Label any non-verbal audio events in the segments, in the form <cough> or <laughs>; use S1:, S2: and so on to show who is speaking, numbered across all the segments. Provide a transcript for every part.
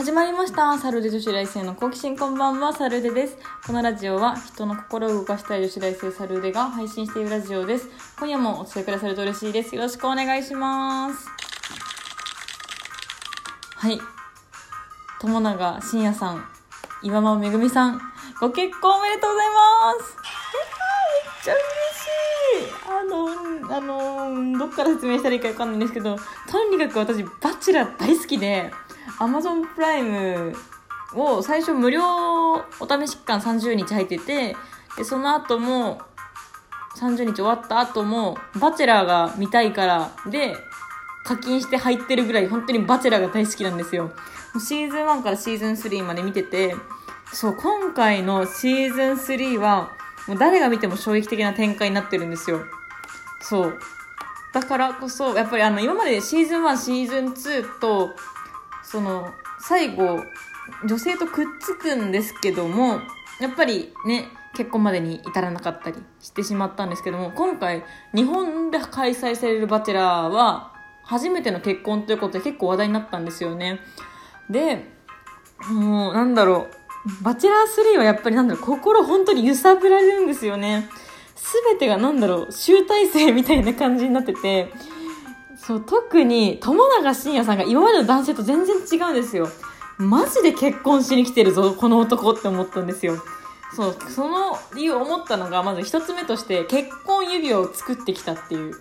S1: 始まりました。サルデ女子大生の好奇心こんばんは、サルデです。このラジオは人の心を動かしたい女子大生サルデが配信しているラジオです。今夜もお付き合いくださると嬉しいです。よろしくお願いします。はい。友永信也さん、岩間めぐみさん、ご結婚おめでとうございます。めっちゃ嬉しい。あの、あの、どっから説明したらいいかわかんないんですけど、とにかく私、バチェラー大好きで、アマゾンプライムを最初無料お試し期間30日入ってて、で、その後も、30日終わった後も、バチェラーが見たいから、で、課金して入ってるぐらい、本当にバチェラーが大好きなんですよ。シーズン1からシーズン3まで見てて、そう、今回のシーズン3は、もう誰が見ても衝撃的な展開になってるんですよ。そう。だからこそ、やっぱりあの、今までシーズン1、シーズン2と、その、最後、女性とくっつくんですけども、やっぱりね、結婚までに至らなかったりしてしまったんですけども、今回、日本で開催されるバチェラーは、初めての結婚ということで結構話題になったんですよね。で、もう、なんだろう。バチェラー3はやっぱりなんだろう、心本当に揺さぶられるんですよね。すべてがなんだろう、集大成みたいな感じになってて、そう、特に友永信也さんが今までの男性と全然違うんですよ。マジで結婚しに来てるぞ、この男って思ったんですよ。そう、その理由を思ったのが、まず一つ目として、結婚指輪を作ってきたっていう。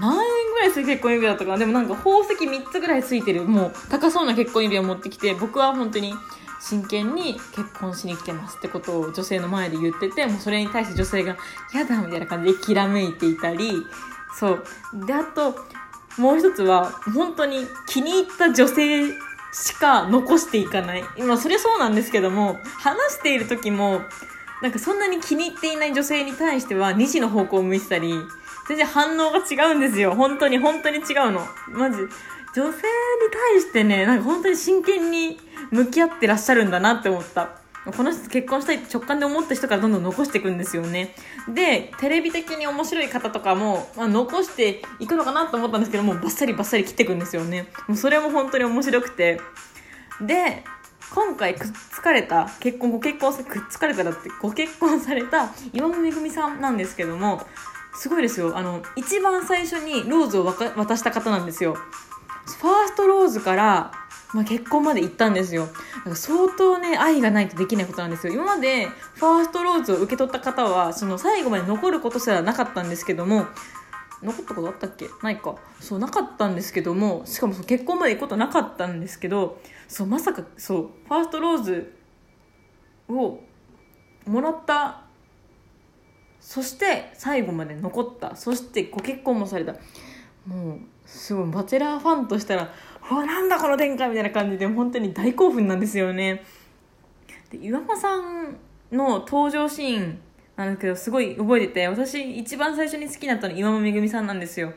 S1: 何円ぐらいする結婚指輪だったかな？でもなんか宝石3つぐらいついてる、もう高そうな結婚指輪を持ってきて、僕は本当に真剣に結婚しに来てますってことを女性の前で言ってて、もうそれに対して女性が、やだみたいな感じできらめいていたり、そう。で、あと、もう一つは、本当に気に入った女性しか残していかない。今、それそうなんですけども、話している時も、なんかそんなに気に入っていない女性に対しては、2時の方向を向いてたり、全然反応が違うんですよ。本当に、本当に違うの。マジ。女性に対してね、なんか本当に真剣に向き合ってらっしゃるんだなって思った。この人結婚したいって直感で思った人からどんどん残していくんですよね。で、テレビ的に面白い方とかも、まあ、残していくのかなと思ったんですけどもう、バッサリバッサリ切っていくんですよね。もうそれも本当に面白くて。で、今回くっつかれた、結婚、ご結婚さ、くっつかれたらって、ご結婚された岩間めぐみさんなんですけども、すごいですよ。あの、一番最初にローズを渡した方なんですよ。ファーストローズから、まあ、結婚まで行ったんですよ。なんか相当ね、愛がないとできないことなんですよ。今まで、ファーストローズを受け取った方は、その最後まで残ることすらなかったんですけども、残ったことあったっけ？ないか。そう、なかったんですけども、しかも結婚まで行くことなかったんですけど、そう、まさか、そう、ファーストローズをもらった、そして最後まで残った、そしてご結婚もされた。もう、すごい、バチェラーファンとしたら、うわ、なんだこの展開みたいな感じで、本当に大興奮なんですよね。で、岩間さんの登場シーンなんですけど、すごい覚えてて、私一番最初に好きになったの岩間めぐみさんなんですよ。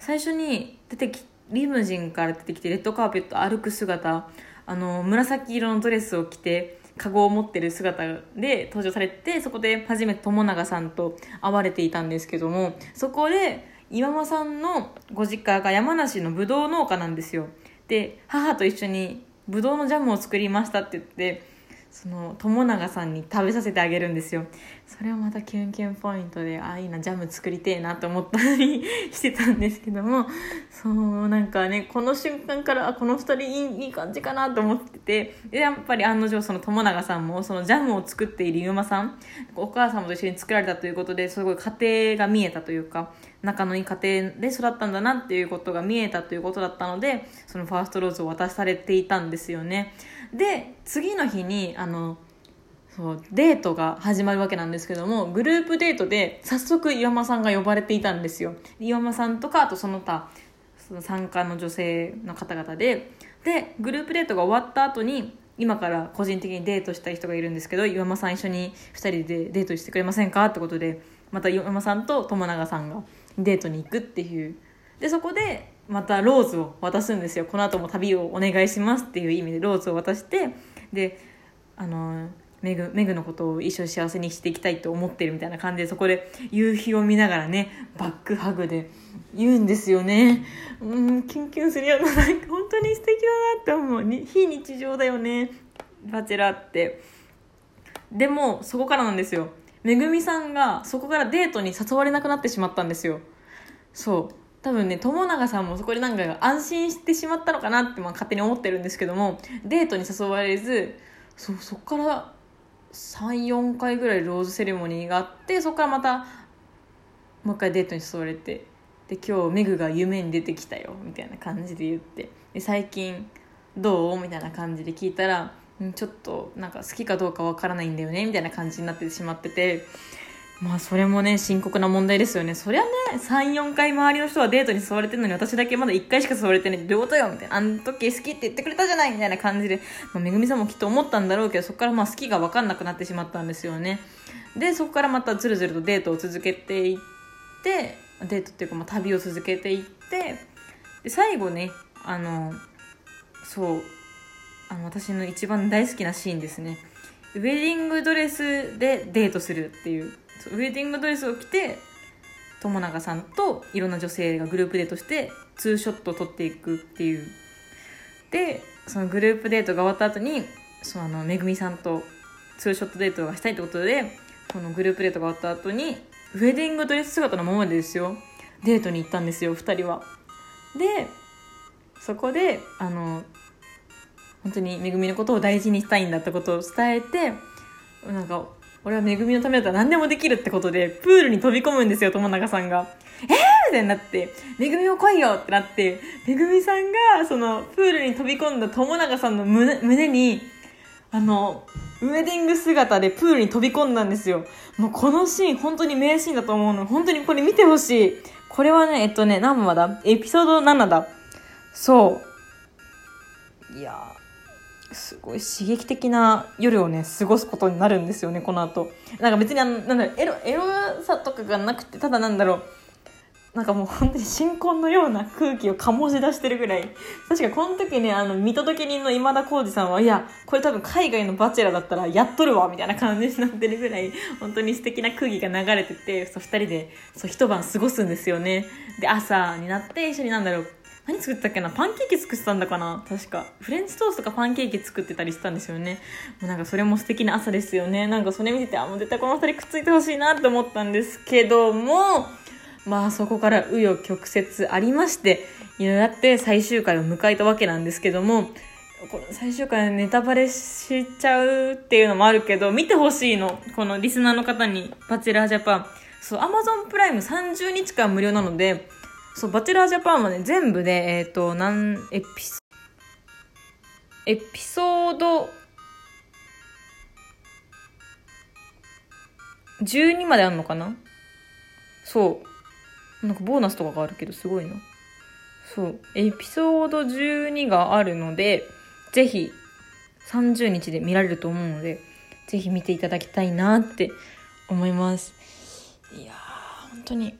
S1: 最初に出てき、リムジンから出てきて、レッドカーペット歩く姿、あの、紫色のドレスを着て、カゴを持ってる姿で登場されて、そこで初めて友永さんと会われていたんですけども、そこで、岩間さんのご実家が山梨のぶどう農家なんですよ。で、母と一緒にぶどうのジャムを作りましたって言って、その友永さんに食べさせてあげるんですよ。それはまたキュンキュンポイントで、ああ、いいな、ジャム作りてえなと思ったりしてたんですけども、そう、なんかね、この瞬間から、あ、この二人いいいい感じかなと思ってて、で、やっぱり案の定その友永さんも、そのジャムを作っているゆうまさん、お母様と一緒に作られたということで、すごい家庭が見えたというか、仲のいい家庭で育ったんだなっていうことが見えたということだったので、そのファーストローズを渡されていたんですよね。で、次の日に、あの、そう、デートが始まるわけなんですけども、グループデートで早速岩間さんが呼ばれていたんですよ。岩間さんとか、あとその他、その参加の女性の方々で、で、グループデートが終わった後に、今から個人的にデートしたい人がいるんですけど、岩間さん一緒に二人でデートしてくれませんか？ってことで、また岩間さんと友永さんがデートに行くっていう。で、そこで、またローズを渡すんですよ。この後も旅をお願いしますっていう意味でローズを渡して、で、あの、メグ、メグのことを一生幸せにしていきたいと思ってるみたいな感じで、そこで夕日を見ながらね、バックハグで、言うんですよね。うんキュンキュンするようななんか本当に素敵だなって思う。に非日常だよね。バチェラーって。でもそこからなんですよ。めぐみさんがそこからデートに誘われなくなってしまったんですよ。そう。多分ね友永さんもそこでなんか安心してしまったのかなってまあ勝手に思ってるんですけどもデートに誘われずそうそこから34回ぐらいローズセレモニーがあってそこからまたもう一回デートに誘われてで今日メグが夢に出てきたよみたいな感じで言ってで最近どう？みたいな感じで聞いたらちょっとなんか好きかどうかわからないんだよねみたいな感じになってしまっててまあそれもね深刻な問題ですよね。そりゃね34回周りの人はデートに誘われてるのに私だけまだ1回しか誘われてない。どういうことよみたいな。あの時好きって言ってくれたじゃないみたいな感じで、まあ、めぐみさんもきっと思ったんだろうけどそこからまあ好きが分かんなくなってしまったんですよね。でそこからまたずるずるとデートを続けていってデートっていうかまあ旅を続けていってで最後ねあのそうあの私の一番大好きなシーンですね。ウェディングドレスでデートするっていう。ウェディングドレスを着て友永さんといろんな女性がグループデートしてツーショットを撮っていくっていう。でそのグループデートが終わった後にそのめぐみさんとツーショットデートがしたいってことでこのグループデートが終わった後にウェディングドレス姿のままでですよ。デートに行ったんですよ2人は。でそこであの本当にめぐみのことを大事にしたいんだってことを伝えてなんか俺はめぐみのためだったら何でもできるってことでプールに飛び込むんですよ友永さんが。えー！みたいになってめぐみも来いよってなってめぐみさんがそのプールに飛び込んだ友永さんの胸胸にあのウェディング姿でプールに飛び込んだんですよ。もうこのシーン本当に名シーンだと思うの。本当にこれ見てほしい。これはねえっとね何話だ？エピソード7だ。そう。いやー。すごい刺激的な夜をね過ごすことになるんですよねこの後。なんか別にあのなんだろうエロエロさとかがなくてただなんだろう。なんかもう本当に新婚のような空気を醸し出してるぐらい。確かこの時ねあの見届け人の今田耕司さんはいやこれ多分海外のバチェラーだったらやっとるわみたいな感じになってるぐらい本当に素敵な空気が流れててそう2人でそう一晩過ごすんですよね。で朝になって一緒になんだろう何作ったっけな？パンケーキ作ってたんだかな？確か。フレンチトーストかパンケーキ作ってたりしたんですよね。もうなんかそれも素敵な朝ですよね。なんかそれ見てて、あ、もう絶対この二人くっついてほしいなって思ったんですけども、まあそこから紆余曲折ありまして、いろいろあって最終回を迎えたわけなんですけども、この最終回ネタバレしちゃうっていうのもあるけど、見てほしいの。このリスナーの方に、バチェラージャパン。そう、アマゾンプライム30日間無料なので、そう、バチェラージャパンはね、全部で、えっ、ー、と、何エピソ、エピソード、12まであんのかな？そう。なんかボーナスとかがあるけど、すごいな。そう。エピソード12があるので、ぜひ、30日で見られると思うので、ぜひ見ていただきたいなって思います。いやー、本当に。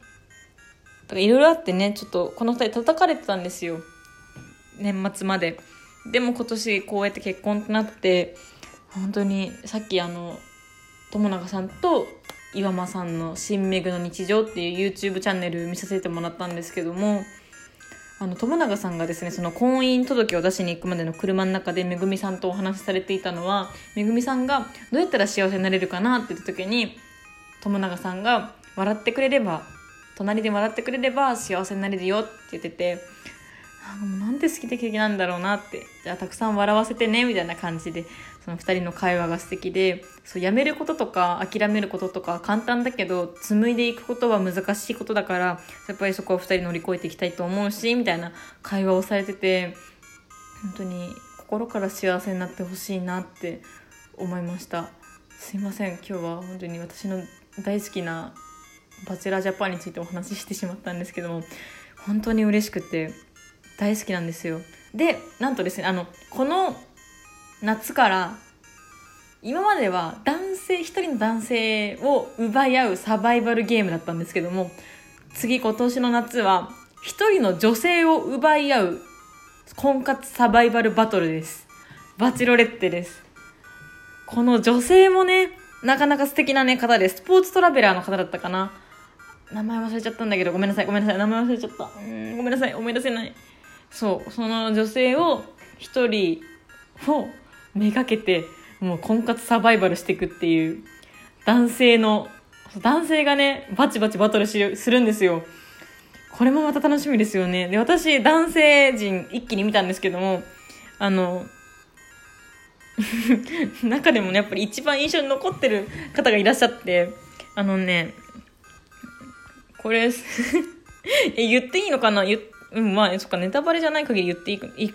S1: だからいろいろあってね、ちょっとこの二人叩かれてたんですよ。年末まで。でも今年こうやって結婚となって、本当にさっきあの、友永さんと岩間さんの「新めぐの日常」っていう YouTube チャンネル見させてもらったんですけどもあの友永さんがですねその婚姻届を出しに行くまでの車の中でめぐみさんとお話しされていたのはめぐみさんがどうやったら幸せになれるかなって言った時に友永さんが笑ってくれれば隣で笑ってくれれば幸せになれるよって言っててなんて好きで劇なんだろうなって。じゃあたくさん笑わせてねみたいな感じでその2人の会話が素敵でそうやめることとか諦めることとか簡単だけど紡いでいくことは難しいことだからやっぱりそこを2人乗り越えていきたいと思うしみたいな会話をされてて本当に心から幸せになってほしいなって思いました。すいません。今日は本当に私の大好きなバチェラージャパンについてお話ししてしまったんですけども本当に嬉しくて大好きなんですよ。でなんとですねあのこの夏から今までは男性一人の男性を奪い合うサバイバルゲームだったんですけども次今年の夏は一人の女性を奪い合う婚活サバイバルバトルです。バチロレッテです。この女性もねなかなか素敵なね方でスポーツトラベラーの方だったかな。名前忘れちゃったんだけど、ごめんなさい、ごめんなさい、名前忘れちゃった。うん、ごめんなさい、思い出せない。そう、その女性を、一人をめがけて、もう婚活サバイバルしていくっていう、男性の、男性がね、バチバチバトルしするんですよ。これもまた楽しみですよね。で、私、男性陣一気に見たんですけども、あの、<laughs> 中でもね、やっぱり一番印象に残ってる方がいらっしゃって、あのね、これ <laughs> え、言っていいのかな？言うん、まあ、そっか、ネタバレじゃない限り言っていいいい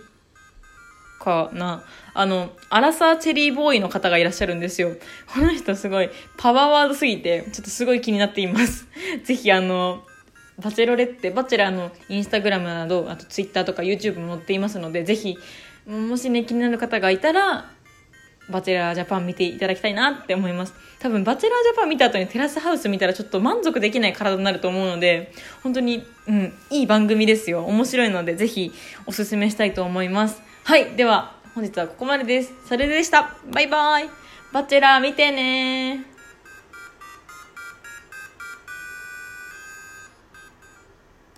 S1: かな。あの、アラサーチェリーボーイの方がいらっしゃるんですよ。この人すごいパワーワードすぎて、ちょっとすごい気になっています。<laughs> ぜひあの、バチェロレッテ、バチェラーのインスタグラムなど、あとツイッターとか YouTube も載っていますので、ぜひ、もしね、気になる方がいたら、バチェラージャパン見ていただきたいなって思います。多分、バチェラージャパン見た後にテラスハウス見たらちょっと満足できない体になると思うので、本当に、うん、いい番組ですよ。面白いので、ぜひおすすめしたいと思います。はい。では、本日はここまでです。それでした。バイバイ。バチェラー見てね